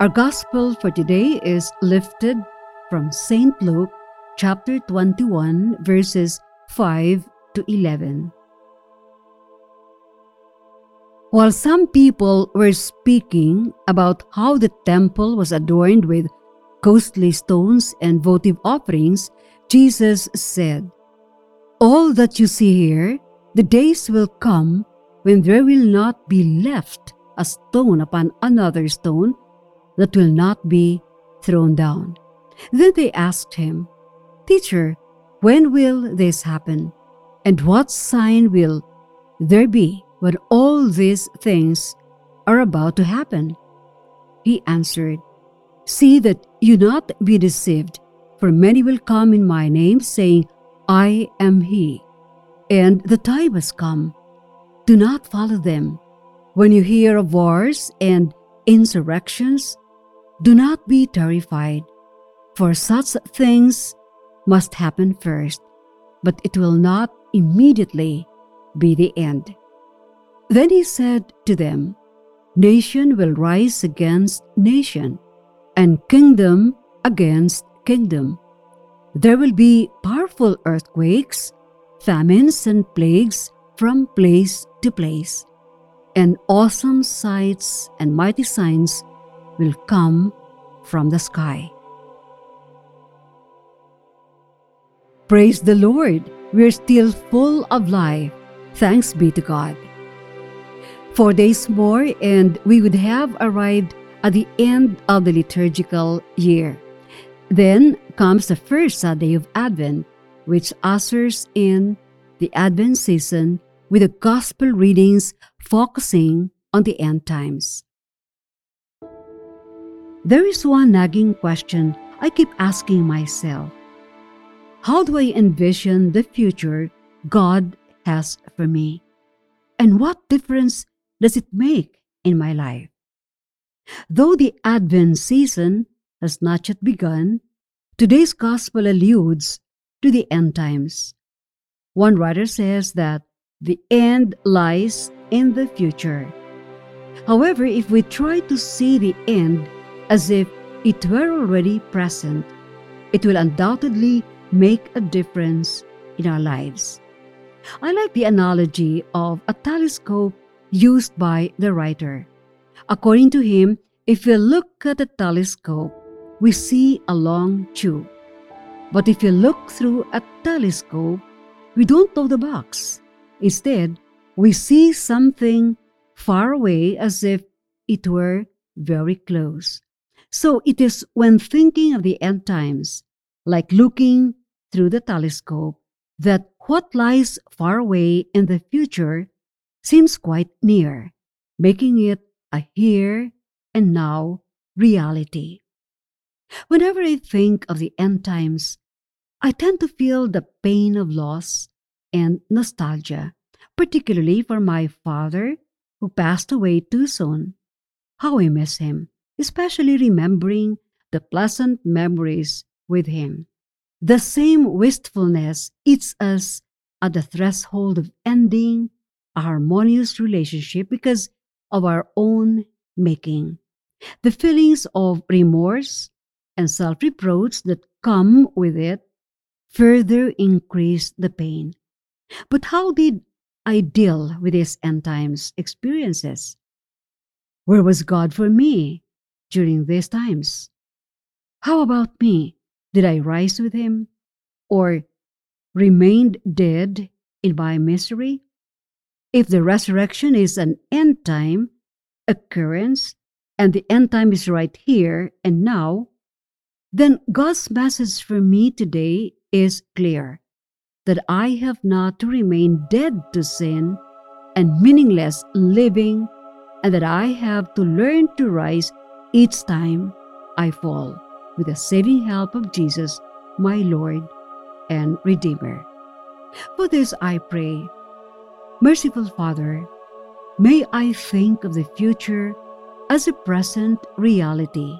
Our gospel for today is lifted from St. Luke chapter 21, verses 5 to 11. While some people were speaking about how the temple was adorned with costly stones and votive offerings, Jesus said, All that you see here, the days will come when there will not be left a stone upon another stone that will not be thrown down. Then they asked him, Teacher, when will this happen? And what sign will there be when all these things are about to happen? He answered, See that you not be deceived, for many will come in my name, saying, I am he. And the time has come. Do not follow them. When you hear of wars and insurrections, do not be terrified, for such things must happen first, but it will not immediately be the end. Then he said to them, Nation will rise against nation, and kingdom against kingdom. There will be powerful earthquakes, famines, and plagues from place to place, and awesome sights and mighty signs will come from the sky. Praise the Lord! We're still full of life. Thanks be to God. Four days more, and we would have arrived at the end of the liturgical year. Then comes the first Sunday of Advent, which ushers in the Advent season with the Gospel readings focusing on the end times. There is one nagging question I keep asking myself How do I envision the future God has for me? And what difference does it make in my life? Though the Advent season has not yet begun, today's Gospel alludes to the end times. One writer says that the end lies in the future. However, if we try to see the end as if it were already present, it will undoubtedly make a difference in our lives. I like the analogy of a telescope used by the writer. According to him, if we look at a telescope, we see a long tube. But if you look through a telescope, we don't know the box. Instead, we see something far away as if it were very close. So it is when thinking of the end times, like looking through the telescope, that what lies far away in the future seems quite near, making it a here and now reality. Whenever I think of the end times, I tend to feel the pain of loss and nostalgia, particularly for my father who passed away too soon. How I miss him, especially remembering the pleasant memories with him. The same wistfulness eats us at the threshold of ending a harmonious relationship because of our own making. The feelings of remorse and self reproach that come with it further increase the pain. But how did I deal with these end times experiences? Where was God for me during these times? How about me? Did I rise with Him or remained dead in my misery? If the resurrection is an end time occurrence and the end time is right here and now, then God's message for me today is clear that I have not to remain dead to sin, and meaningless living, and that I have to learn to rise each time I fall with the saving help of Jesus, my Lord and Redeemer. For this I pray, Merciful Father, may I think of the future as a present reality,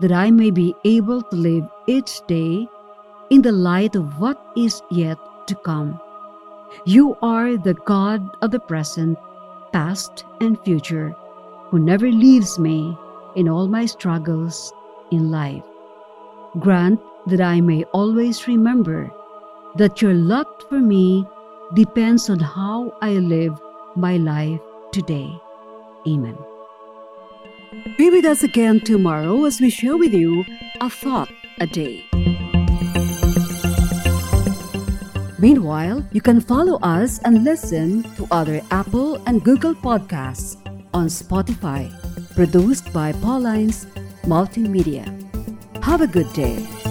that I may be able to live each day in the light of what is yet to come. You are the God of the present, past, and future, who never leaves me in all my struggles in life. Grant that I may always remember that your lot for me depends on how I live my life today. Amen. Be with us again tomorrow as we share with you a thought a day. Meanwhile, you can follow us and listen to other Apple and Google podcasts on Spotify, produced by Pauline's Multimedia. Have a good day.